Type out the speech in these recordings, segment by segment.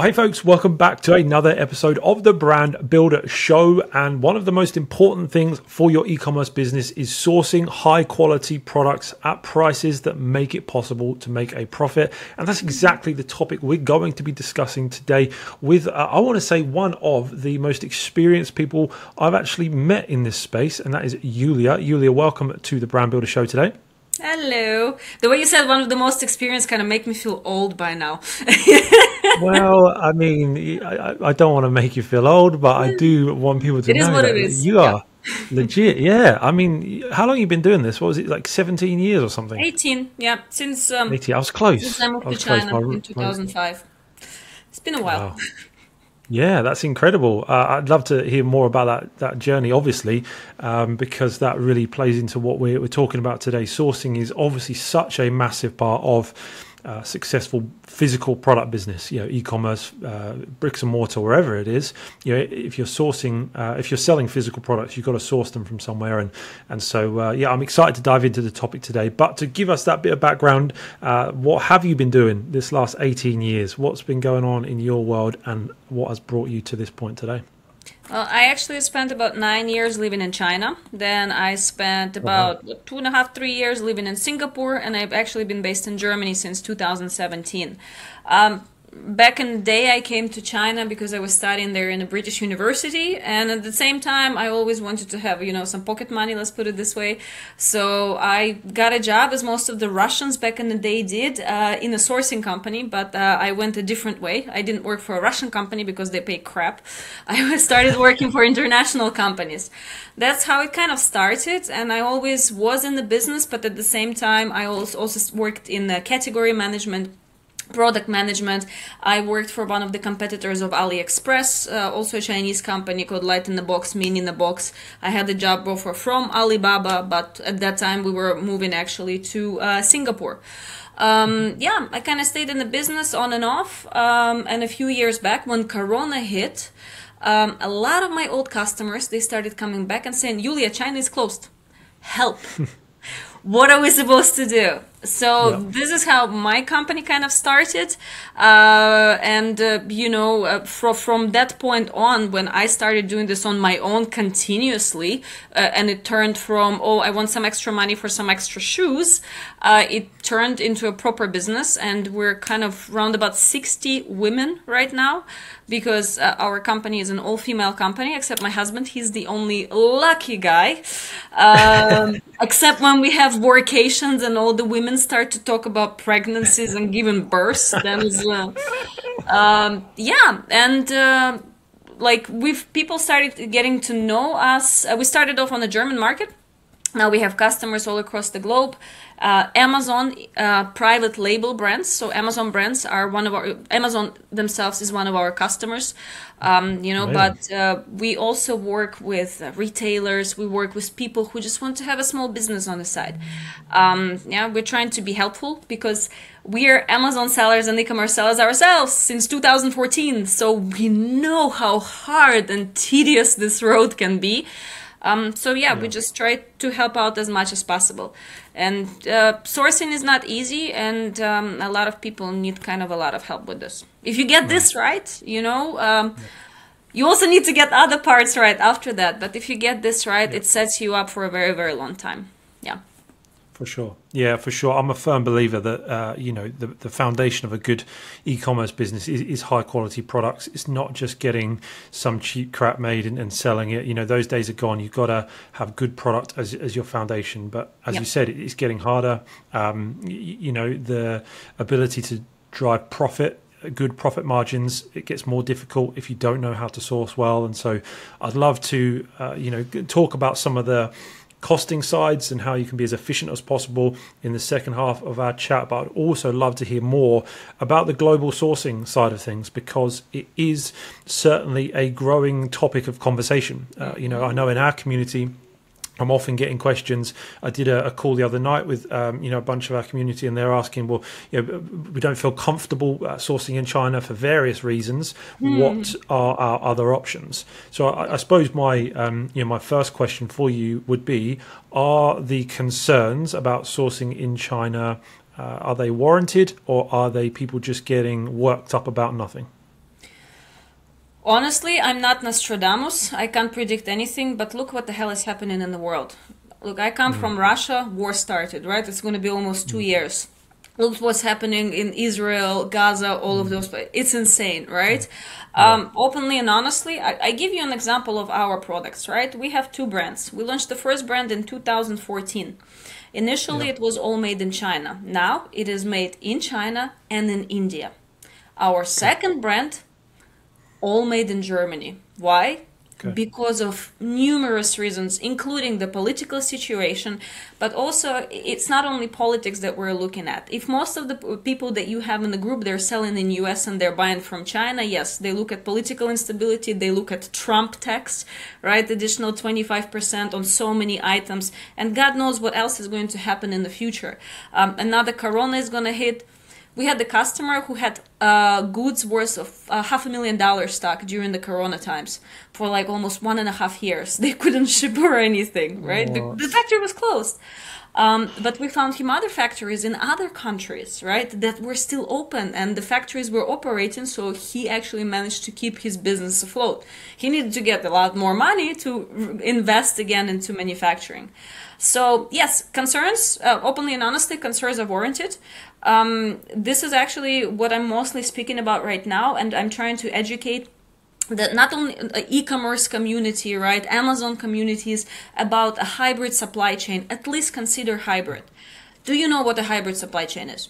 Well, hey, folks, welcome back to another episode of the Brand Builder Show. And one of the most important things for your e commerce business is sourcing high quality products at prices that make it possible to make a profit. And that's exactly the topic we're going to be discussing today with, uh, I want to say, one of the most experienced people I've actually met in this space, and that is Yulia. Yulia, welcome to the Brand Builder Show today. Hello. The way you said one of the most experienced kind of make me feel old by now. well, I mean, I, I, don't want to make you feel old, but I do want people to it know that you are yeah. legit. Yeah. I mean, how long you been doing this? What was it like, seventeen years or something? Eighteen. Yeah, since um, eighteen. I was close. Since I moved I to China my, in two thousand five. It's been a while. Wow. Yeah, that's incredible. Uh, I'd love to hear more about that that journey, obviously, um, because that really plays into what we're, we're talking about today. Sourcing is obviously such a massive part of uh, successful physical product business, you know, e-commerce, uh, bricks and mortar, wherever it is, you know, if you're sourcing, uh, if you're selling physical products, you've got to source them from somewhere. And and so, uh, yeah, I'm excited to dive into the topic today. But to give us that bit of background, uh, what have you been doing this last 18 years? What's been going on in your world, and what has brought you to this point today? Well, I actually spent about nine years living in China. Then I spent about uh-huh. two and a half, three years living in Singapore, and I've actually been based in Germany since 2017. Um, back in the day i came to china because i was studying there in a british university and at the same time i always wanted to have you know some pocket money let's put it this way. So i got a job as most of the russians back in the day did uh, in a sourcing company but uh, i went a different way. I didn't work for a russian company because they pay crap. I started working for international companies. That's how it kind of started and i always was in the business but at the same time i also, also worked in the category management product management. I worked for one of the competitors of AliExpress, uh, also a Chinese company called Light in the Box, Mini in the Box. I had a job offer from Alibaba, but at that time we were moving actually to uh, Singapore. Um, yeah, I kind of stayed in the business on and off. Um, and a few years back, when Corona hit, um, a lot of my old customers they started coming back and saying, "Yulia, China is closed. Help." what are we supposed to do? So this is how my company kind of started, uh, and uh, you know, uh, from from that point on, when I started doing this on my own continuously, uh, and it turned from oh, I want some extra money for some extra shoes, uh, it turned into a proper business, and we're kind of around about sixty women right now, because uh, our company is an all-female company, except my husband, he's the only lucky guy, um, except when we have workations and all the women women start to talk about pregnancies and giving birth, then uh, um, yeah, and uh, like we've people started getting to know us. Uh, we started off on the German market. Now we have customers all across the globe, uh, Amazon uh, private label brands. So Amazon brands are one of our Amazon themselves is one of our customers. Um, you know, but uh, we also work with retailers. We work with people who just want to have a small business on the side. Um, yeah, we're trying to be helpful because we are Amazon sellers and e-commerce sellers ourselves since 2014. So we know how hard and tedious this road can be. Um, so yeah, yeah, we just try to help out as much as possible. And uh, sourcing is not easy, and um, a lot of people need kind of a lot of help with this. If you get this right, you know, um, yeah. you also need to get other parts right after that. But if you get this right, yeah. it sets you up for a very, very long time. For sure. Yeah, for sure. I'm a firm believer that uh, you know the the foundation of a good e-commerce business is, is, high quality products. It's not just getting some cheap crap made and, and, selling it. You know, those days are gone. You've got to have good product as as your foundation. But as yep. you said, it's getting harder. Um, you, you know, the ability to drive profit good profit margins it gets more difficult if you don't know how to source well and so i'd love to uh, you know talk about some of the costing sides and how you can be as efficient as possible in the second half of our chat. But I'd also love to hear more about the global sourcing side of things because it is certainly a growing topic of conversation. Uh, you know, I know in our community, I'm often getting questions. I did a, a call the other night with um, you know a bunch of our community, and they're asking, well, you know, we don't feel comfortable uh, sourcing in China for various reasons. Mm. What are our other options? So I, I suppose my um, you know my first question for you would be: Are the concerns about sourcing in China uh, are they warranted, or are they people just getting worked up about nothing? Honestly, I'm not Nostradamus. I can't predict anything, but look what the hell is happening in the world. Look, I come from hmm. Russia, war started, right? It's going to be almost two hmm. years. Look what's happening in Israel, Gaza, all of hmm. those. pla- It's insane, right? Um, openly and honestly, I, I give you an example of our products, right? We have two brands. We launched the first brand in 2014. Initially, it was all made in China. Now it is made in China and in India. Our second brand all made in Germany. Why? Okay. Because of numerous reasons, including the political situation, but also it's not only politics that we're looking at. If most of the people that you have in the group they're selling in US and they're buying from China, yes, they look at political instability, they look at Trump tax, right? Additional 25% on so many items, and God knows what else is going to happen in the future. Um, another corona is going to hit we had the customer who had uh, goods worth of uh, half a million dollars stock during the corona times for like almost one and a half years. They couldn't ship or anything right? The, the factory was closed. Um, but we found him other factories in other countries right that were still open and the factories were operating so he actually managed to keep his business afloat. He needed to get a lot more money to r- invest again into manufacturing so yes, concerns, uh, openly and honestly, concerns are warranted. Um, this is actually what I'm mostly speaking about right now, and I'm trying to educate the not only uh, e-commerce community, right, Amazon communities about a hybrid supply chain. At least consider hybrid. Do you know what a hybrid supply chain is?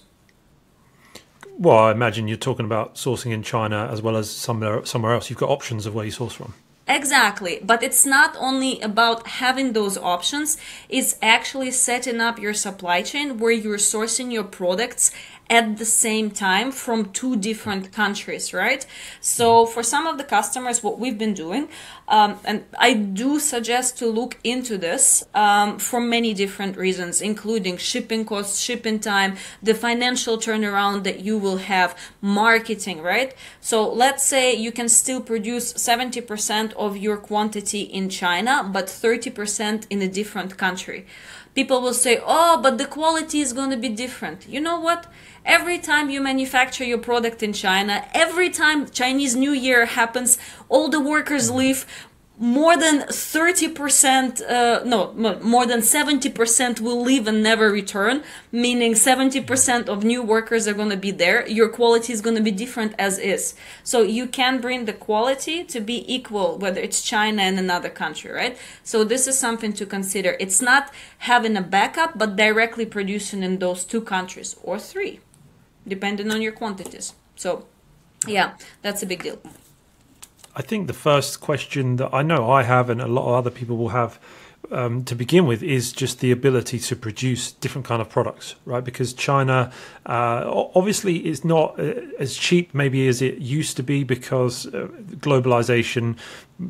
Well, I imagine you're talking about sourcing in China as well as somewhere somewhere else. You've got options of where you source from. Exactly. But it's not only about having those options, it's actually setting up your supply chain where you're sourcing your products at the same time from two different countries, right? So for some of the customers, what we've been doing, um, and I do suggest to look into this um, for many different reasons, including shipping costs, shipping time, the financial turnaround that you will have, marketing, right? So let's say you can still produce 70% of your quantity in China, but 30% in a different country. People will say, oh, but the quality is going to be different. You know what? Every time you manufacture your product in China, every time Chinese New Year happens, all the workers leave. More than 30%, uh, no, more than 70% will leave and never return, meaning 70% of new workers are going to be there. Your quality is going to be different as is. So you can bring the quality to be equal, whether it's China and another country, right? So this is something to consider. It's not having a backup, but directly producing in those two countries or three depending on your quantities. So, yeah, that's a big deal. I think the first question that I know I have and a lot of other people will have um, to begin with is just the ability to produce different kind of products, right? Because China uh, obviously is not uh, as cheap maybe as it used to be because uh, globalization,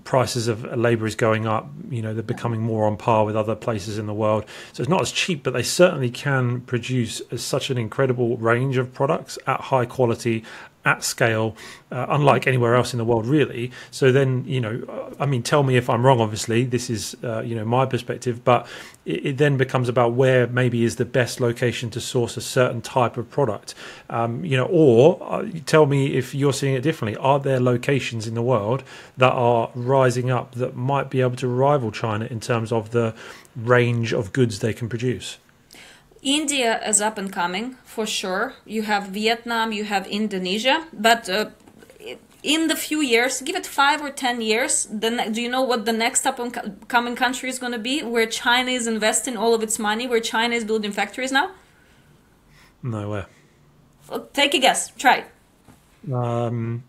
prices of labor is going up. You know, they're becoming more on par with other places in the world. So it's not as cheap, but they certainly can produce such an incredible range of products at high quality at scale, uh, unlike anywhere else in the world, really. So then, you know, I mean, tell me if I'm wrong. Obviously, this is uh, you know my perspective, but it, it then becomes about where maybe is the best location to source a certain type of product. Um, you know, or uh, tell me if you're seeing it differently. Are there locations in the world that are rising up that might be able to rival China in terms of the range of goods they can produce? India is up and coming for sure. You have Vietnam, you have Indonesia, but uh, in the few years, give it five or ten years, then do you know what the next up and co- coming country is going to be? Where China is investing all of its money, where China is building factories now? Nowhere. Well, take a guess. Try. Um,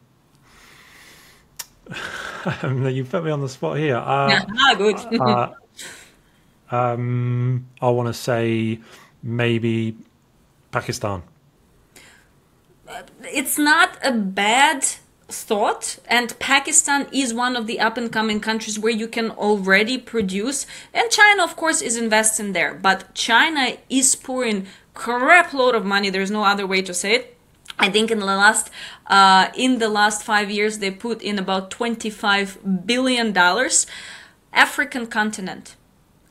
you put me on the spot here. Uh, ah, good. uh, um, I want to say maybe Pakistan. it's not a bad thought and pakistan is one of the up and coming countries where you can already produce and china of course is investing there but china is pouring a crap load of money there's no other way to say it I think in the last uh, in the last five years they put in about 25 billion dollars. African continent,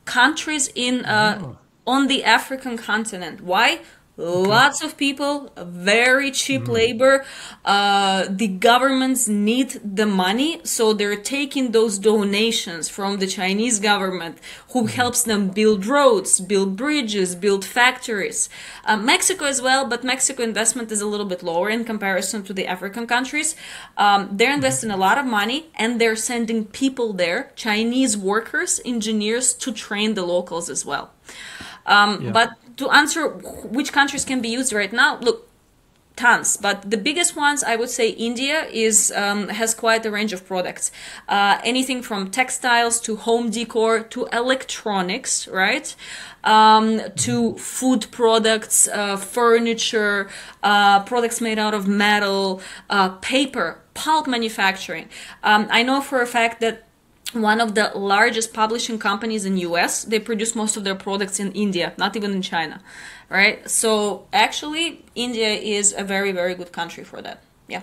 countries in uh, on the African continent. Why? Lots of people, very cheap labor. Uh, the governments need the money, so they're taking those donations from the Chinese government, who helps them build roads, build bridges, build factories. Uh, Mexico as well, but Mexico investment is a little bit lower in comparison to the African countries. Um, they're investing a lot of money, and they're sending people there, Chinese workers, engineers, to train the locals as well. Um, Yeah. But to answer which countries can be used right now, look, tons. But the biggest ones, I would say, India is um, has quite a range of products. Uh, anything from textiles to home decor to electronics, right? Um, to food products, uh, furniture, uh, products made out of metal, uh, paper, pulp manufacturing. Um, I know for a fact that one of the largest publishing companies in US. They produce most of their products in India, not even in China, right? So actually, India is a very very good country for that. Yeah.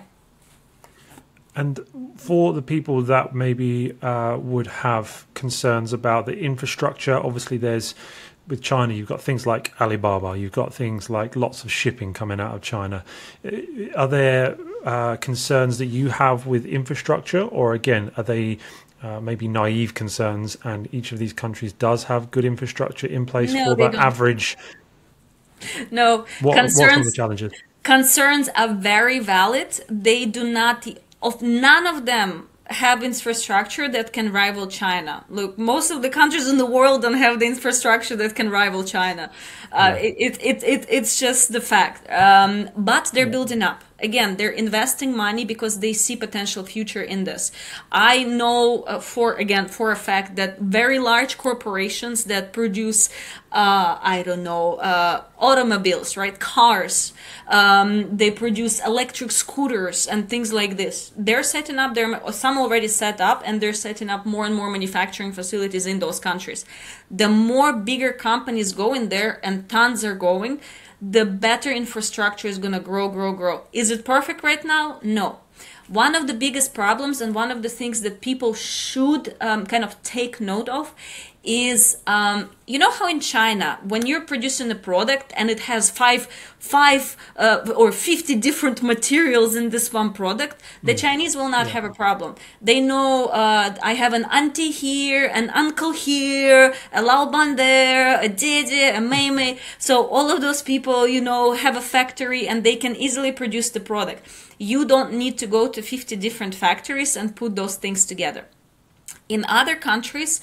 And for the people that maybe uh, would have concerns about the infrastructure, obviously there's with China, you've got things like Alibaba, you've got things like lots of shipping coming out of China. Uh, Are there uh, concerns that you have with infrastructure, or again, are they uh, maybe naive concerns, and each of these countries does have good infrastructure in place No, for don't. average? No What, what are some of concerns. the challenges? concerns are very valid. They do not, of none of them have infrastructure that can rival China. Look, most of the countries in the world don't have the infrastructure that can rival China. Uh, Yeah. it, it, it, it, it's just the fact. Um, but they're building up. Again, they're investing money because they see potential future in this. I know uh, for again for a fact that very large corporations that produce, uh, I don't know, uh, automobiles, right, cars, um, they produce electric scooters and things like this. They're setting up their some already set up, and they're setting up more and more manufacturing facilities in those countries. The more bigger companies go in there, and tons are going, the better infrastructure is going to grow, grow, grow. Is it perfect right now? No. One of the biggest problems and one of the things that people should um, kind of take note of is um, you know how in China when you're producing a product and it has five five uh, or 50 different materials in this one product the Chinese will not have a problem. They know uh, I have an auntie here an uncle here a Laoban there a Dede a Mei so all of those people you know have a factory and they can easily produce the product. You don't need to go to 50 different factories and put those things together. In other countries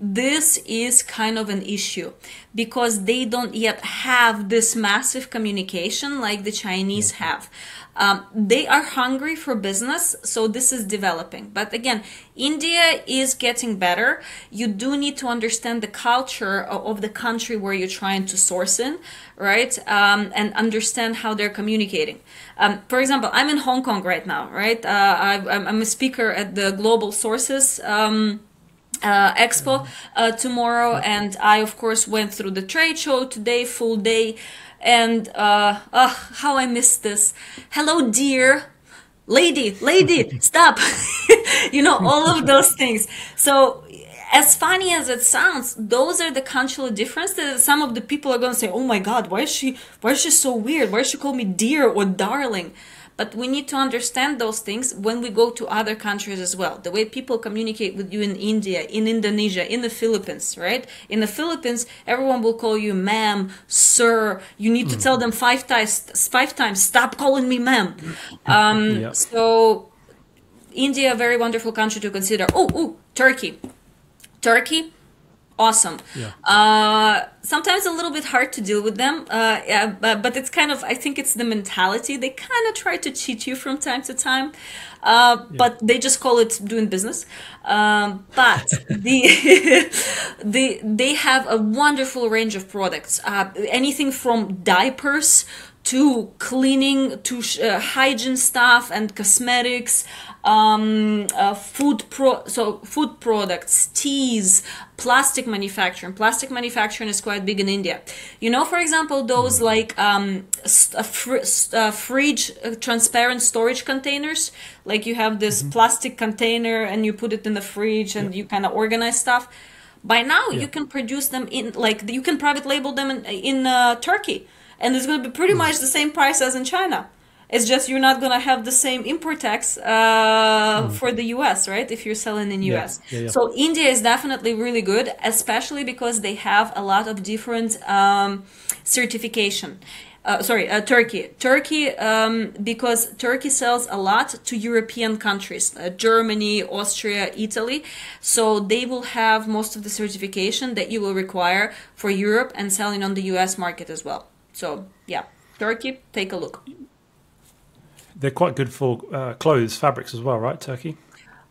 this is kind of an issue because they don't yet have this massive communication like the Chinese have. Um, they are hungry for business, so this is developing. But again, India is getting better. You do need to understand the culture of the country where you're trying to source in, right? Um, and understand how they're communicating. Um, for example, I'm in Hong Kong right now, right? Uh, I, I'm I'm a speaker at the Global Sources. Um, uh, expo uh, tomorrow. And i of course went through the trade show today full day. And uh, uh how i missed this. Hello dear. Lady lady stop. You know all of those things. So as funny as it sounds those are the cultural differences. Some of the people are going to say oh my god why is she why is she so weird? Why does she call me dear or darling but we need to understand those things when we go to other countries as well. The way people communicate with you in India, in Indonesia, in the Philippines, right? In the Philippines, everyone will call you ma'am, sir. You need to tell them five times, five times, stop calling me ma'am. Um, Yep. So, India, a very wonderful country to consider. Oh, oh, Turkey. Turkey, awesome. Yeah. Uh, sometimes a little bit hard to deal with them, uh, yeah, but, but it's kind of, I think it's the mentality. They kind of try to cheat you from time to time, uh, but they just call it doing business. Um, but the, the, they have a wonderful range of products, uh, anything from diapers to cleaning to sh- uh, hygiene stuff and cosmetics um, uh, food pro so food products teas plastic manufacturing. Plastic manufacturing is quite big in india. You know for example those like um, uh, fr- uh, fridge uh, transparent storage containers. Like you have this plastic container and you put it in the fridge and you kind of organize stuff. By now Yeah. you can produce them in like you can private label them in, in uh, turkey. And it's going to be pretty mm. much the same price as in China. It's just you're not going to have the same import tax uh, mm. for the US, right? If you're selling in US. Yeah, yeah, yeah. So India is definitely really good, especially because they have a lot of different um, certification. Uh, sorry, uh, Turkey. Turkey, um, because Turkey sells a lot to European countries, uh, Germany, Austria, Italy. So they will have most of the certification that you will require for Europe and selling on the US market as well. So, yeah, Turkey, take a look. They're quite good for uh, clothes, fabrics as well, right? Turkey.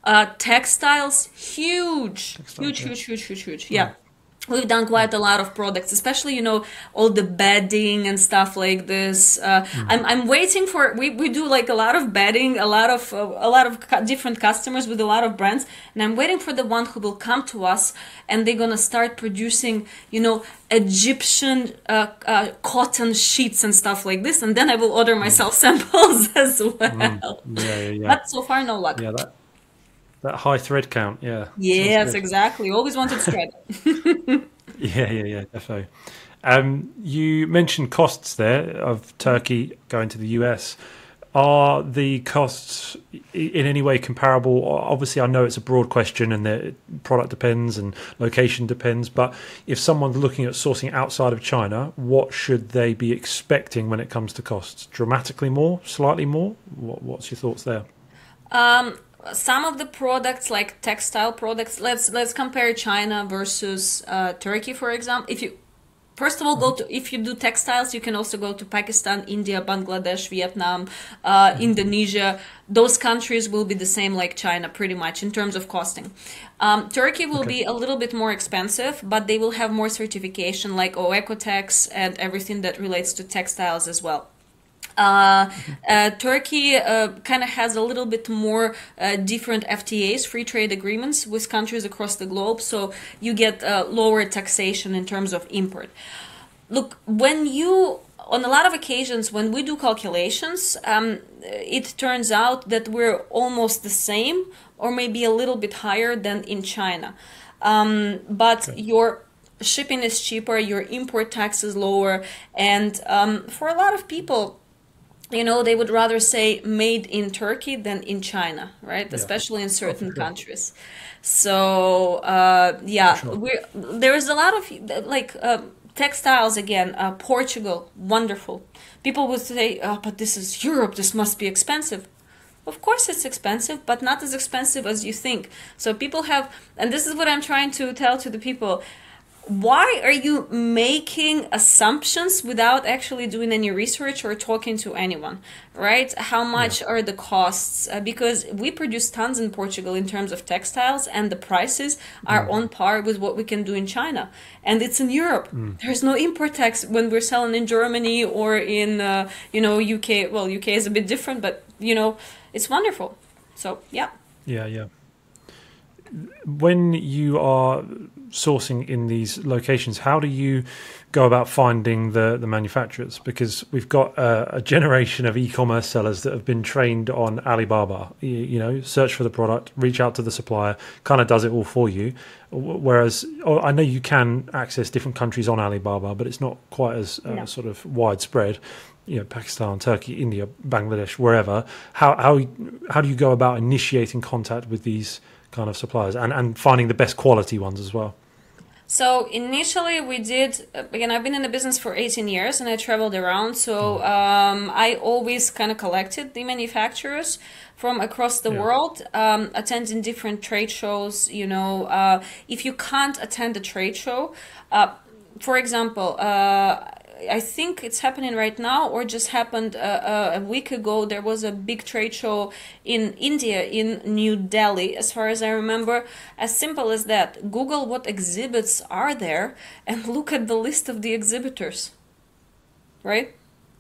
Uh, textiles, huge, Textile, huge, yeah. huge, huge, huge, huge. Yeah. We've done quite a lot of products, especially you know all the bedding and stuff like this. Uh, mm. I'm I'm waiting for we, we do like a lot of bedding, a lot of uh, a lot of cu- different customers with a lot of brands, and I'm waiting for the one who will come to us and they're gonna start producing you know Egyptian uh, uh, cotton sheets and stuff like this, and then I will order myself samples as well. Mm. Yeah, yeah, yeah. But so far, no luck. Yeah, that that high thread count. Yeah. Yes, exactly. Always wanted thread. yeah, yeah, yeah, definitely. Um, you mentioned costs there of Turkey going to the US. Are the costs in any way comparable? Obviously, I know it's a broad question and the product depends and location depends. But if someone's looking at sourcing outside of China, what should they be expecting when it comes to costs? Dramatically more, slightly more? What, what's your thoughts there? Um, some of the products, like textile products, let's let's compare China versus uh, Turkey, for example. If you First of all, go to if you do textiles, you can also go to Pakistan, India, Bangladesh, Vietnam, uh, Indonesia. Those countries will be the same like China, pretty much in terms of costing. Um, Turkey will okay. be a little bit more expensive, but they will have more certification like OEKO-TEX and everything that relates to textiles as well. Uh, uh, Turkey uh, kind of has a little bit more uh, different FTAs, free trade agreements, with countries across the globe, so you get uh, lower taxation in terms of import. Look, when you on a lot of occasions when we do calculations, um, it turns out that we're almost the same or maybe a little bit higher than in China. Um, but okay. your shipping is cheaper, your import tax is lower, and um, for a lot of people, you know they would rather say made in turkey than in china right yeah. especially in certain oh, sure. countries so uh, yeah sure. there is a lot of like uh, textiles again uh, portugal wonderful people would say oh, but this is europe this must be expensive of course it's expensive but not as expensive as you think so people have and this is what i'm trying to tell to the people why are you making assumptions without actually doing any research or talking to anyone right? How much yeah. are the costs? Uh, because we produce tons in portugal in terms of textiles and the prices are mm. on par with what we can do in china. And it's in europe. Mm. there's no import tax when we're selling in germany or in uh, you know uk well uk is a bit different but you know it's wonderful. So yeah. Yeah yeah when you are sourcing in these locations, how do you go about finding the, the manufacturers? Because we've got a, a generation of e-commerce sellers that have been trained on Alibaba. You, you, know, search for the product, reach out to the supplier, kind of does it all for you. Whereas oh, I know you can access different countries on Alibaba, but it's not quite as uh, no. sort of widespread. You know, Pakistan, Turkey, India, Bangladesh, wherever. How how how do you go about initiating contact with these? Kind of suppliers and, and finding the best quality ones as well? So initially we did again I've been in the business for 18 years and I traveled around so hmm. um, I always kind of collected the manufacturers from across the yeah. world um, attending different trade shows you know uh, if you can't attend a trade show uh, for example uh, I think it's happening right now, or just happened uh, uh, a week ago. There was a big trade show in India, in New Delhi, as far as I remember. As simple as that. Google what exhibits are there and look at the list of the exhibitors. Right?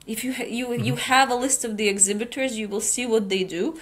If you ha- you mm-hmm. you have a list of the exhibitors, you will see what they do.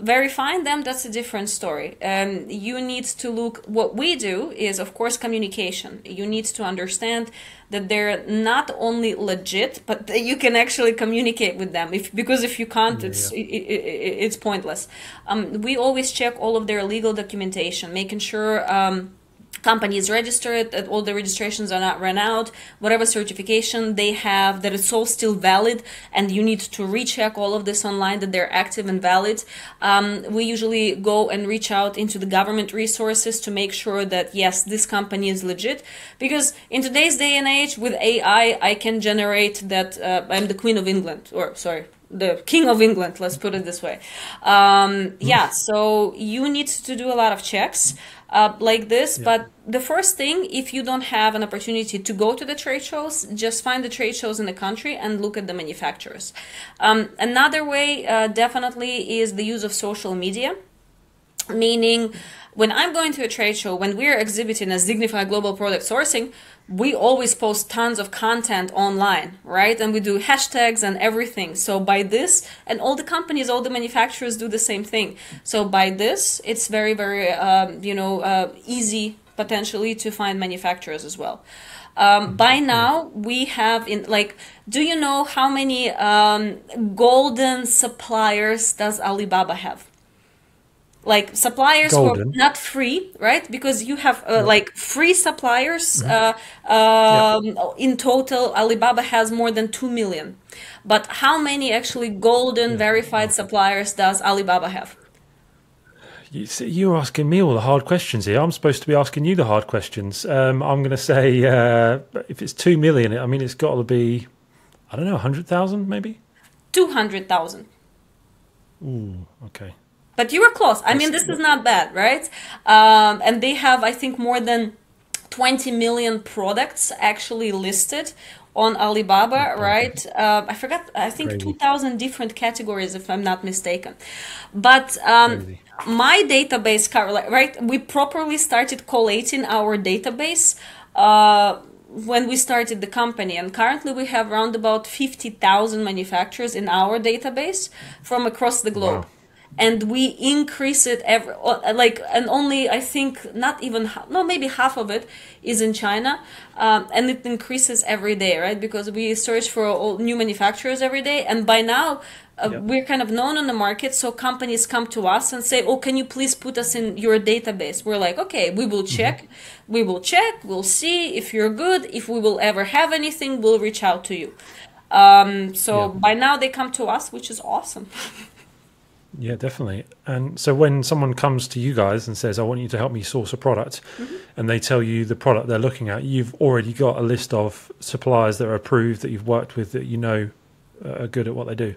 Verifying them that's a different story. Um, you need to look what we do is of course communication. You need to understand that they're not only legit but that you can actually communicate with them. If because if you can't yeah, it's yeah. It, it, it's pointless. Um, we always check all of their legal documentation making sure um, company is registered, that all the registrations are not run out, whatever certification they have, that it's all still valid, and you need to recheck all of this online that they're active and valid. Um, we usually go and reach out into the government resources to make sure that yes, this company is legit. Because in today's day and age, with AI, I can generate that uh, I'm the Queen of England, or sorry, the king of England, let's put it this way. Um, yeah, so you need to do a lot of checks uh, like this. Yeah. But the first thing, if you don't have an opportunity to go to the trade shows, just find the trade shows in the country and look at the manufacturers. Um, another way, uh, definitely, is the use of social media, meaning when I'm going to a trade show, when we're exhibiting a Zignify Global Product Sourcing, we always post tons of content online, right? And we do hashtags and everything. So by this, and all the companies, all the manufacturers do the same thing. So by this, it's very, very, um, you know, uh, easy potentially to find manufacturers as well. Um, by now, we have in like, do you know how many um, golden suppliers does Alibaba have? Like suppliers Golden. who are not free, right? Because you have uh, like free suppliers. Mm-hmm. Uh, um. In total, Alibaba has more than two million. But how many actually golden verified suppliers does Alibaba have? You, you're asking me all the hard questions here. I'm supposed to be asking you the hard questions. Um, I'm going to say uh, if it's two million, I mean it's got to be, I don't know, hundred thousand maybe. Two hundred thousand. Ooh, okay. But you were close. I mean, this is not bad, right? Um, and they have, I think, more than 20 million products actually listed on Alibaba, right? Uh, I forgot, I think Crazy. 2,000 different categories, if I'm not mistaken. But um, my database, right? We properly started collating our database. Uh, when we started the company and currently we have around about 50,000 manufacturers in our database from across the globe. Wow and we increase it every like and only i think not even no maybe half of it is in china um, and it increases every day right? Because we search for new manufacturers every day and by now uh, yep. we're kind of known on the market so companies come to us and say oh can you please put us in your database? We're like okay we will check. Mm-hmm. we will check. We'll see if you're good. If we will ever have anything we'll reach out to you. Um, so yep. by now they come to us which is awesome Yeah, definitely. And so when someone comes to you guys and says, I want you to help me source a product, mm-hmm. and they tell you the product they're looking at, you've already got a list of suppliers that are approved that you've worked with that you know are good at what they do.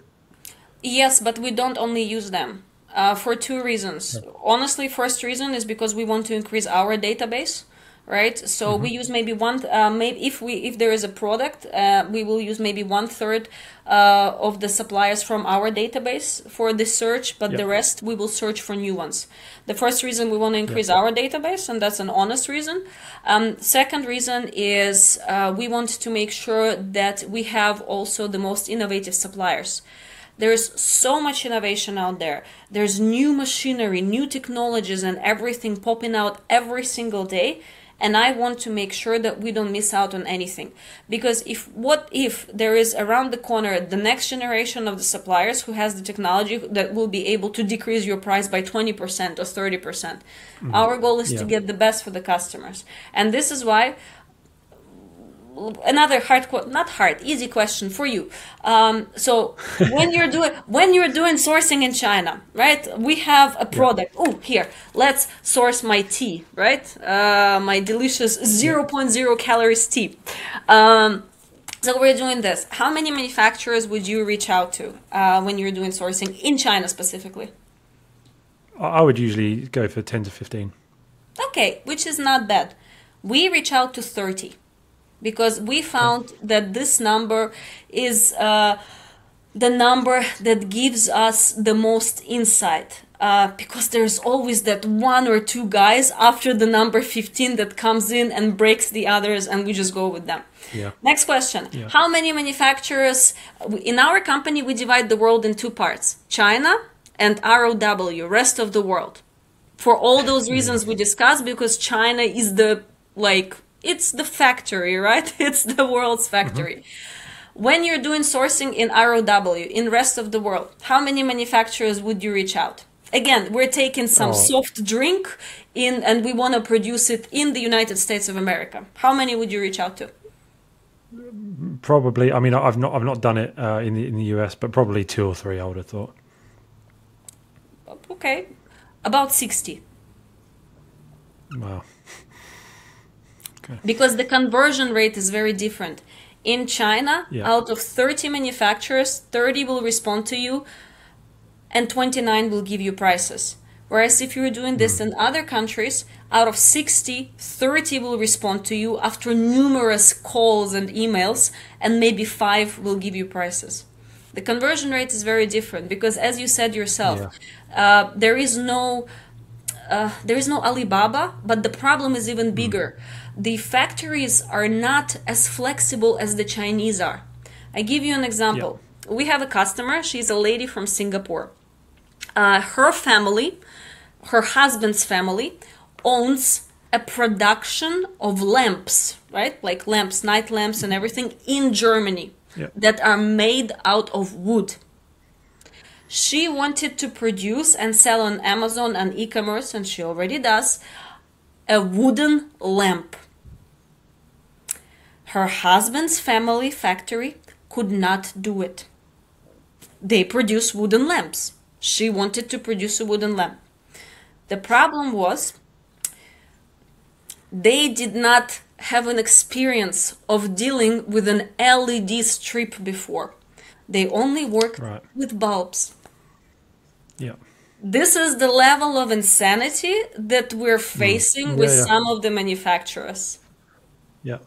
Yes, but we don't only use them uh, for two reasons. Honestly, first reason is because we want to increase our database right so mm-hmm. we use maybe one uh, maybe if we if there is a product uh, we will use maybe one third uh, of the suppliers from our database for the search but yep. the rest we will search for new ones the first reason we want to increase yep. our database and that's an honest reason um, second reason is uh, we want to make sure that we have also the most innovative suppliers there's so much innovation out there. There's new machinery, new technologies, and everything popping out every single day and I want to make sure that we don't miss out on anything. Because if what if there is around the corner the next generation of the suppliers who has the technology that will be able to decrease your price by 20% or 30%. percent mm hmm Our goal is yeah. to get the best for the customers. And this is why another hard not hard easy question for you. Um, so when you're doing when you're doing sourcing in china right we have a product. Oh here let's source my tea right? Uh, my delicious 0.0 calories tea. Um, so we're doing this. How many manufacturers would you reach out to uh, when you're doing sourcing in china specifically? I would usually go for 10 to 15 okay which is not bad. We reach out to 30 because we found that this number is uh, the number that gives us the most insight. Uh, because there's always that one or two guys after the number 15 that comes in and breaks the others and we just go with them yeah. next question yeah. how many manufacturers in our company we divide the world in two parts china and row rest of the world for all those reasons we discussed because china is the like it's the factory, right? It's the world's factory. Mm-hmm. When you're doing sourcing in ROW, in rest of the world, how many manufacturers would you reach out? again we're taking some Oh. soft drink in and we want to produce it in the united states of america how many would you reach out to Probably. I mean, I've not I've not done it uh, in the in the US, but probably two or three. I would have thought. okay about 60 Wow. Because the conversion rate is very different. In China, Yeah. out of 30 manufacturers, 30 will respond to you and 29 will give you prices. Whereas if you're doing this in other countries, out of 60, 30 will respond to you after numerous calls and emails, and maybe 5 will give you prices. The conversion rate is very different because, as you said yourself, uh, there is no uh, there is no Alibaba, but the problem is even bigger. The factories are not as flexible as the Chinese are. I give you an example. We have a customer. She's a lady from Singapore. Uh, her family, her husband's family, owns a production of lamps, right? Like lamps, night lamps, and everything in Germany Yeah. that are made out of wood she wanted to produce and sell on Amazon and e-commerce, and she already does, a wooden lamp. Her husband's family factory could not do it. They produce wooden lamps. She wanted to produce a wooden lamp. The problem was they did not have an experience of dealing with an LED strip before. They only worked Right. with bulbs. Yeah. This is the level of insanity that we're hmm. facing Yeah, with yeah. some of the manufacturers. Yeah.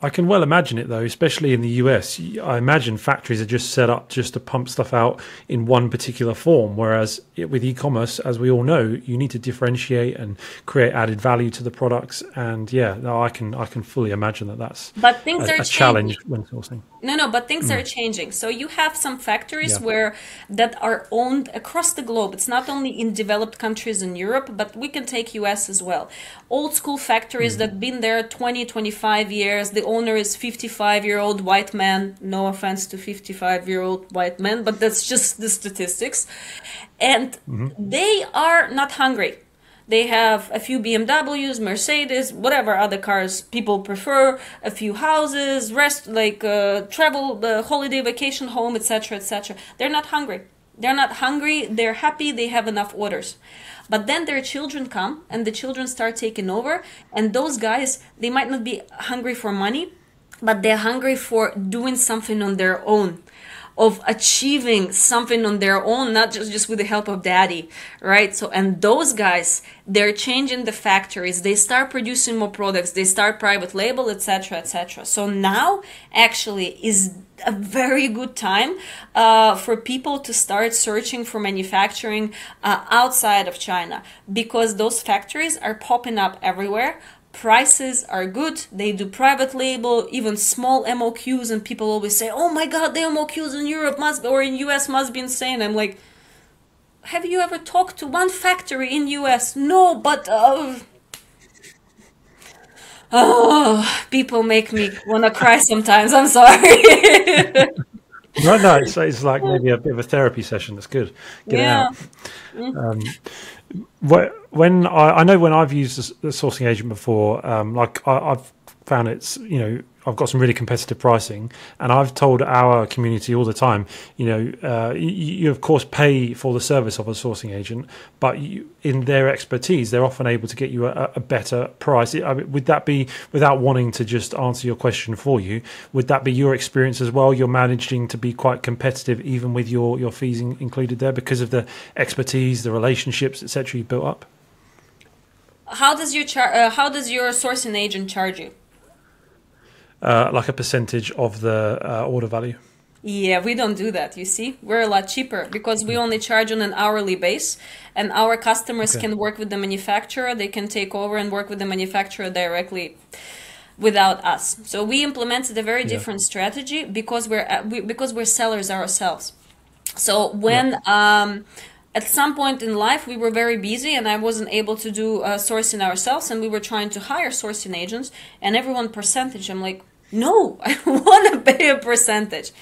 I can well imagine it though, especially in the US. I imagine factories are just set up just to pump stuff out in one particular form. Whereas it- with e-commerce, as we all know, you need to differentiate and create added value to the products. And yeah, no, I can I can fully imagine that that's But things a, are a challenge when sourcing. No, no, but things mm. are changing. So you have some factories Yeah. where that are owned across the globe. It's not only in developed countries in Europe, but we can take US as well. Old school factories mm. that been there 20, 25 years. The owner is 55 year old white man. No offense to 55 year old white men, but that's just the statistics. And mm-hmm. they are not hungry. They have a few BMWs, Mercedes, whatever other cars people prefer, a few houses, rest like uh, travel, the holiday vacation home, etc., etc. They're not hungry. They're not hungry. They're happy. They have enough orders. But then their children come, and the children start taking over. And those guys, they might not be hungry for money, but they're hungry for doing something on their own of achieving something on their own not just just with the help of daddy right? So and those guys they're changing the factories. They start producing more products. They start private label etc etc so now actually is a very good time uh, for people to start searching for manufacturing uh, outside of china because those factories are popping up everywhere prices are good they do private label even small moqs and people always say oh my god the moqs in europe must or in us must be insane i'm like have you ever talked to one factory in us no but uh, oh people make me want to cry sometimes i'm sorry No, no, it's, it's like maybe a bit of a therapy session. That's good. Get yeah it out. Wh- when I, I know when I've used the, sourcing agent before, um, like I, I've found it's you know I've got some really competitive pricing, and I've told our community all the time, you know, uh, you, you of course pay for the service of a sourcing agent, but you, in their expertise, they're often able to get you a, a better price. I mean, would that be without wanting to just answer your question for you? Would that be your experience as well? You're managing to be quite competitive, even with your your fees in, included there, because of the expertise, the relationships, etc. You built up. how does your char- uh, how does your sourcing agent charge you uh, like a percentage of the uh, order value. Yeah, we don't do that. You see, we're a lot cheaper because we only charge on an hourly base, and our customers Okay. can work with the manufacturer. They can take over and work with the manufacturer directly without us. So we implemented a very Yeah. different strategy because we're uh, we, because we're sellers ourselves. So when um, at some point in life we were very busy and I wasn't able to do uh, sourcing ourselves, and we were trying to hire sourcing agents, and everyone percentage. I'm like, No, I want to pay a percentage.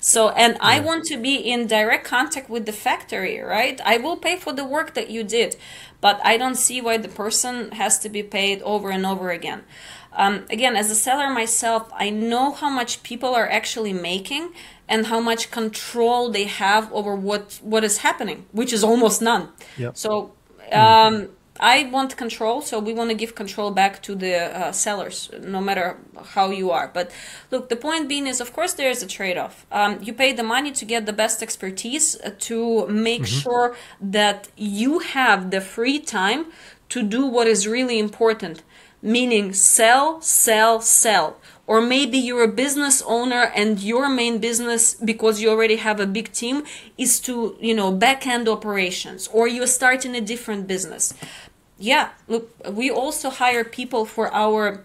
So, and I want to be in direct contact with the factory, right? I will pay for the work that you did, but I don't see why the person has to be paid over and over again. Um, again, as a seller myself, I know how much people are actually making and how much control they have over what what is happening, which is almost none. Yep. So um, I want control, so we want to give control back to the uh, sellers, no matter how you are. But look, the point being is, of course, there is a trade off. Um, you pay the money to get the best expertise uh, to make sure that you have the free time to do what is really important, meaning sell, sell, sell. Or maybe you're a business owner and your main business, because you already have a big team, is to, you know, back end operations, or you're starting a different business. Yeah look we also hire people for our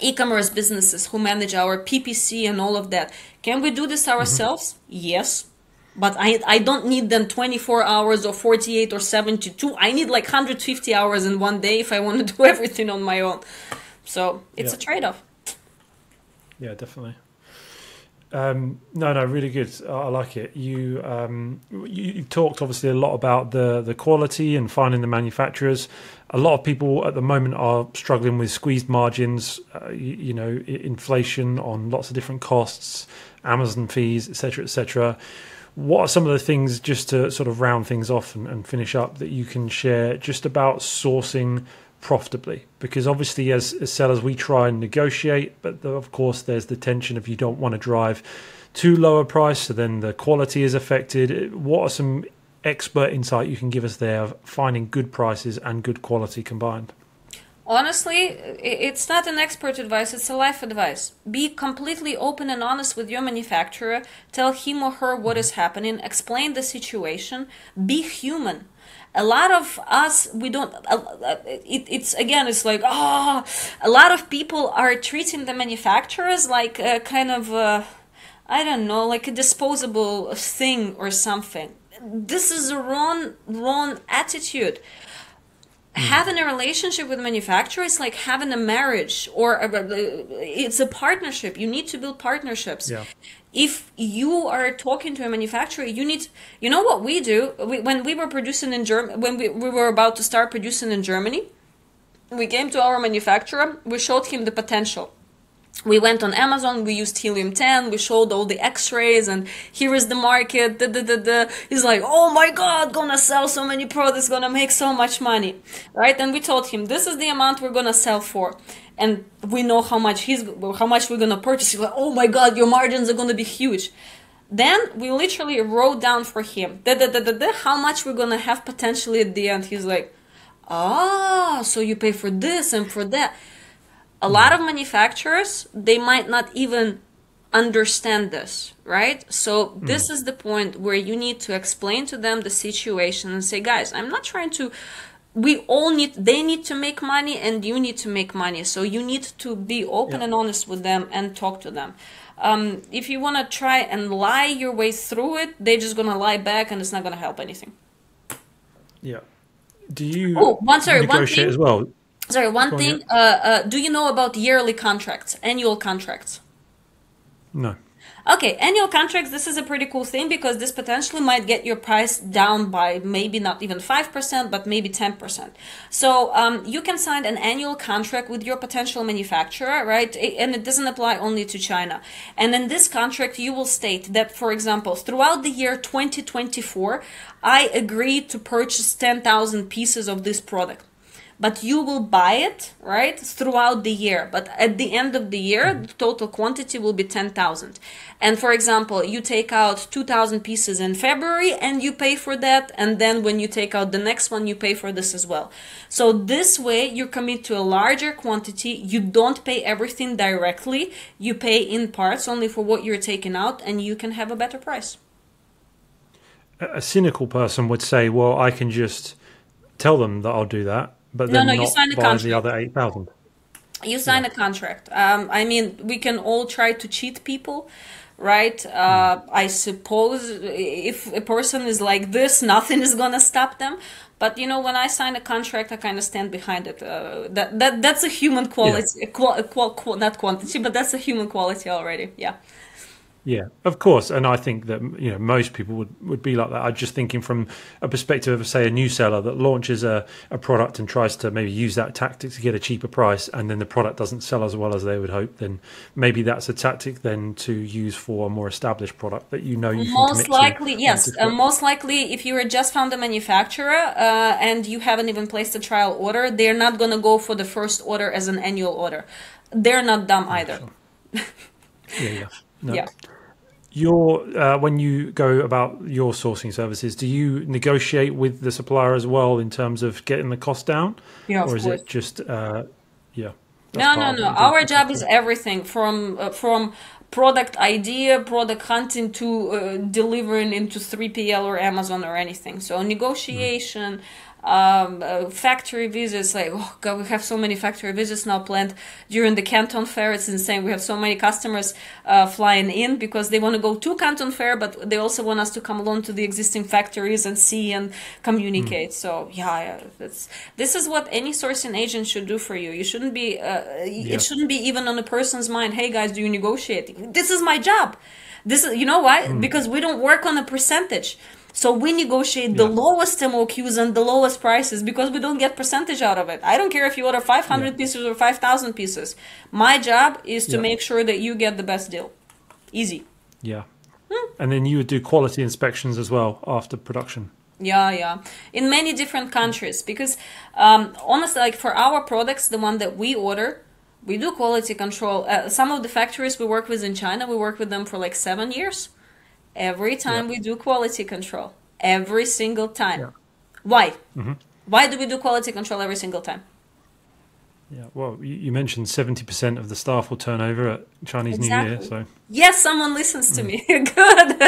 e-commerce businesses who manage our ppc and all of that. Can we do this mm-hmm. ourselves? Yes. But I, I don't need them 24 hours or 48 or 72 i need like 150 hours in one day if i want to do everything on my own. So it's Yeah. a trade-off Yeah, definitely. Um, no, no, really good. I like it. You, um, you you talked obviously a lot about the the quality and finding the manufacturers. A lot of people at the moment are struggling with squeezed margins. Uh, you, you know, inflation on lots of different costs, Amazon fees, etc., etc. What are some of the things just to sort of round things off and, and finish up that you can share just about sourcing profitably? Because obviously, as, as sellers, we try and negotiate, but the, of course, there's the tension of you don't want to drive too low a price, so then the quality is affected. What are some expert insight you can give us there of finding good prices and good quality combined? Honestly, it's not an expert advice, it's a life advice. Be completely open and honest with your manufacturer. Tell him or her what mm-hmm. is happening, explain the situation, be human. A lot of us, we don't, it, it's again, it's like, oh, a lot of people are treating the manufacturers like a kind of, uh, I don't know, like a disposable thing or something. This is a wrong, wrong attitude having a relationship with manufacturer is like having a marriage or a, it's a partnership you need to build partnerships Yeah. If you are talking to a manufacturer you need you know what we do? We, when we were producing in germany when we, we were about to start producing in germany we came to our manufacturer we showed him the potential we went on Amazon, we used helium 10, we showed all the x-rays and here is the market, da, da, da, da. He's like, oh my god, gonna sell so many products, gonna make so much money, right? And we told him, this is the amount we're gonna sell for. And we know how much he's, how much we're gonna purchase. He's like, oh my god, your margins are gonna be huge. Then we literally wrote down for him, da, da, da, da, da, how much we're gonna have potentially at the end. He's like, ah, so you pay for this and for that a lot of manufacturers they might not even understand this right so this is the point where you need to explain to them the situation and say guys i'm not trying to we all need they need to make money and you need to make money so you need to be open Yeah. and honest with them and talk to them um, if you want to try and lie your way through it they're just gonna lie back and it's not gonna help anything Yeah. Do you Oh, one- sorry, one thing- as well? Sorry one Go thing uh, uh, do you know about yearly contracts annual contracts No. Okay, annual contracts, this is a pretty cool thing because this potentially might get your price down by maybe not even 5%, but maybe 10%. So um, you can sign an annual contract with your potential manufacturer, right? And it doesn't apply only to China. And in this contract, you will state that, for example, throughout the year 2024, I agree to purchase 10,000 pieces of this product but you will buy it right throughout the year. But at the end of the year the total quantity will be 10,000 and for example you take out 2,000 pieces in February and you pay for that and then when you take out the next one you pay for this as well. So this way you commit to a larger quantity. You don't pay everything directly. You pay in parts only for what you're taking out and you can have a better price. A a cynical person would say, "Well, I can just tell them that I'll do that, but No, then no, you not sign a the contract. other eight thousand. you sign a contract um, i mean we can all try to cheat people right uh, i suppose if a person is like this nothing is gonna stop them But you know, when I sign a contract, I kind of stand behind it. Uh, that that that's a human quality, yeah. qual, qual, qual, not quantity, but that's a human quality already. Yeah. Yeah, of course, and I think that you know most people would, would be like that. I'm just thinking from a perspective of say a new seller that launches a, a product and tries to maybe use that tactic to get a cheaper price, and then the product doesn't sell as well as they would hope. Then maybe that's a tactic then to use for a more established product that you know you most likely yes, uh, most likely if you're just found a manufacturer uh, and you haven't even placed a trial order, they're not going to go for the first order as an annual order. They're not dumb either. Sure. yeah, yeah. No. Yeah your uh, when you go about your sourcing services, do you negotiate with the supplier as well in terms of getting the cost down? Yeah, or is course. it just uh, yeah? No, no, no. Our job is everything from uh, from product idea, product hunting to uh, delivering into 3PL or Amazon or anything. So negotiation. Um, uh, factory visits. Like, oh god, we have so many factory visits now planned during the Canton Fair. It's insane. We have so many customers uh, flying in because they want to go to Canton Fair, but they also want us to come along to the existing factories and see and communicate. Mm. So yeah, it's, this is what any sourcing agent should do for you. You shouldn't be. Uh, yeah. It shouldn't be even on a person's mind. Hey guys, do you negotiate? This is my job. This is you know why? Mm. Because we don't work on a percentage so we negotiate the lowest MOQs and the lowest prices because we don't get percentage out of it. I don't care if you order 500 yeah. pieces or 5,000 pieces. My job is to yeah. make sure that you get the best deal. Easy. Yeah. Hmm. And then you would do quality inspections as well after production. Yeah, yeah. In many different countries because um, honestly, like for our products, the one that we order, we do quality control. Uh, some of the factories we work with in China, we work with them for like seven years every time yeah. we do quality control every single time yeah. why mm-hmm. why do we do quality control every single time yeah well you mentioned 70% of the staff will turn over at chinese exactly. new year so yes someone listens to mm. me good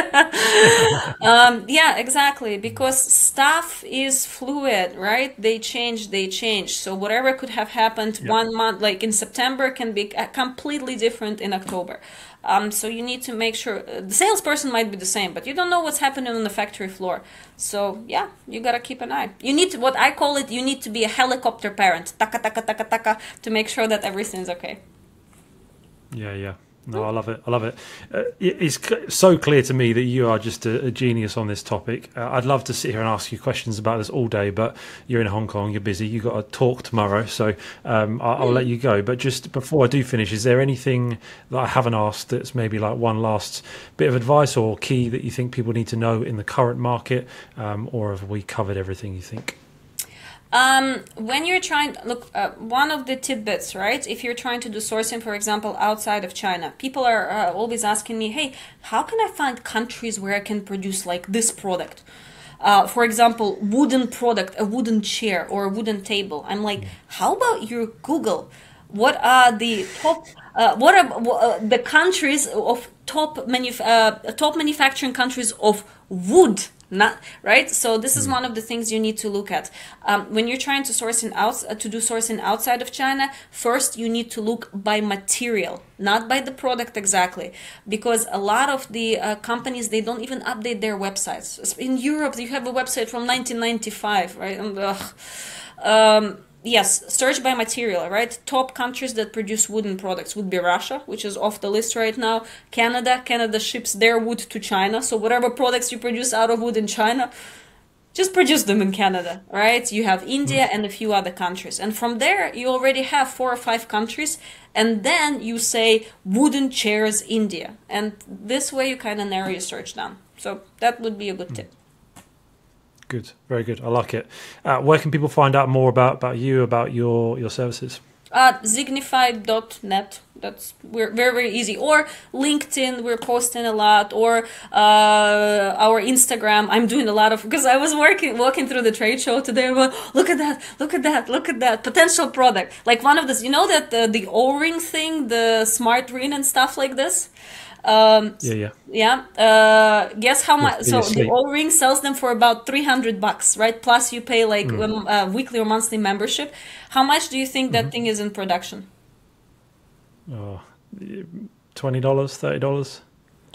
um, yeah exactly because staff is fluid right they change they change so whatever could have happened yep. one month like in september can be completely different in october um, so you need to make sure uh, the salesperson might be the same, but you don't know what's happening on the factory floor. So yeah, you gotta keep an eye. You need to, what I call it, you need to be a helicopter parent, taka taka taka taka, to make sure that everything's okay. Yeah, yeah. No, I love it. I love it. Uh, it's so clear to me that you are just a, a genius on this topic. Uh, I'd love to sit here and ask you questions about this all day, but you're in Hong Kong, you're busy, you've got a talk tomorrow, so um, I'll, I'll, let you go. But just before I do finish, is there anything that I haven't asked that's maybe like one last bit of advice or key that you think people need to know in the current market, um, or have we covered everything you think? Um, when you're trying, look, uh, one of the tidbits, right? If you're trying to do sourcing, for example, outside of China, people are uh, always asking me, hey, how can I find countries where I can produce like this product? Uh, for example, wooden product, a wooden chair or a wooden table. I'm like, how about you Google? What are the top? Uh, what are uh, the countries of top manuf- uh, top manufacturing countries of wood? Not right? So this is hmm. one of the things you need to look at. Um, when you're trying to source in out uh, to do sourcing outside of china first you need to look by material not by the product exactly. Because a lot of the uh, companies they don't even update their websites. In europe you have a website from 1995 right? And, um, yes, search by material, right? Top countries that produce wooden products would be Russia, which is off the list right now. Canada, Canada ships their wood to China. So whatever products you produce out of wood in China, just produce them in Canada, right? You have India mm-hmm. and a few other countries. And from there, you already have four or five countries. And then you say wooden chairs, India. And this way you kind of narrow your search down. So that would be a good mm. tip. Good, very good. I like it. Uh, where can people find out more about, about you, about your your services? at Uh, Zignify.net. That's we're very very easy. Or LinkedIn, we're posting a lot. Or uh, our Instagram. I'm doing a lot of because I was working walking through the trade show today. Look at that! Look at that! Look at that! Potential product. Like one of this. You know that the, the O ring thing, the smart ring and stuff like this. Um, yeah, yeah. Yeah. Uh, guess how much? So the O ring sells them for about three hundred bucks, right? Plus you pay like mm. um, uh, weekly or monthly membership. How much do you think that mm-hmm. thing is in production? Oh, twenty dollars, thirty dollars.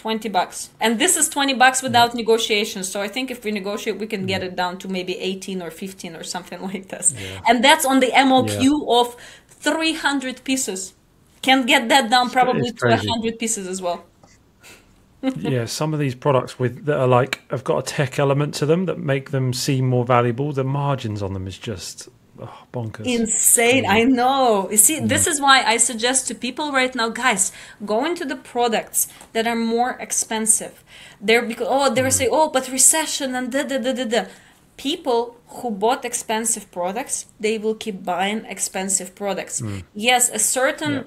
20 bucks. And this is 20 bucks without yeah. negotiation. So I think if we negotiate, we can get it down to maybe 18 or 15 or something like this. Yeah. And that's on the MOQ yeah. of 300 pieces. Can get that down probably to 100 pieces as well. Yeah, some of these products with that are like have got a tech element to them that make them seem more valuable. The margins on them is just oh, bonkers. Insane. I know. You see, mm. this is why I suggest to people right now, guys, go into the products that are more expensive. They're because oh they mm. say oh but recession and da da da da da. People who bought expensive products, they will keep buying expensive products. Mm. Yes, a certain. Yeah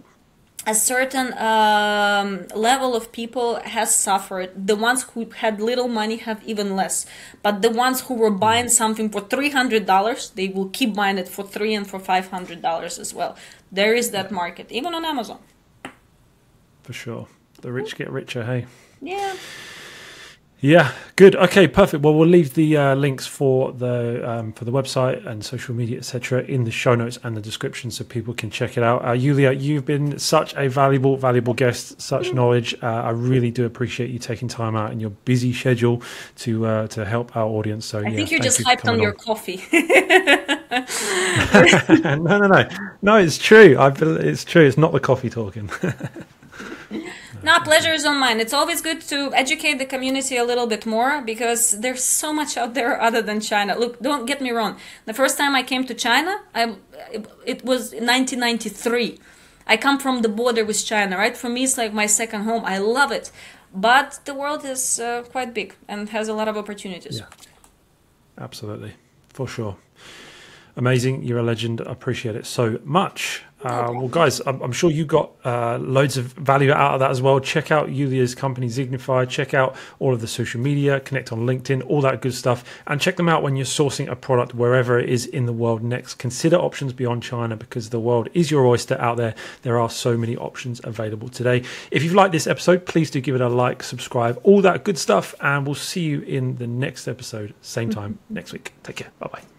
a certain um, level of people has suffered. The ones who had little money have even less. But the ones who were buying something for three hundred dollars, they will keep buying it for three and for five hundred dollars as well. There is that market, even on Amazon. For sure, the rich get richer. Hey. Yeah. Yeah, good. Okay, perfect. Well, we'll leave the uh, links for the um, for the website and social media, etc., in the show notes and the description, so people can check it out. Uh, Yulia, you've been such a valuable, valuable guest. Such mm. knowledge. Uh, I really do appreciate you taking time out in your busy schedule to uh, to help our audience. So I yeah, think you're just you hyped on, on your coffee. no, no, no, no. It's true. I it's true. It's not the coffee talking. No, pleasure is on mine. It's always good to educate the community a little bit more because there's so much out there other than China. Look, don't get me wrong. The first time I came to China, I, it was 1993. I come from the border with China, right? For me, it's like my second home. I love it. But the world is uh, quite big and has a lot of opportunities. Yeah, absolutely. For sure. Amazing. You're a legend. I appreciate it so much. Uh, well, guys, I'm, I'm, sure you got uh, loads of value out of that as well. Check out Yulia's company, Zignify. Check out all of the social media, connect on LinkedIn, all that good stuff. And check them out when you're sourcing a product wherever it is in the world next. Consider options beyond China because the world is your oyster out there. There are so many options available today. If you've liked this episode, please do give it a like, subscribe, all that good stuff. And we'll see you in the next episode, same time next week. Take care. Bye bye.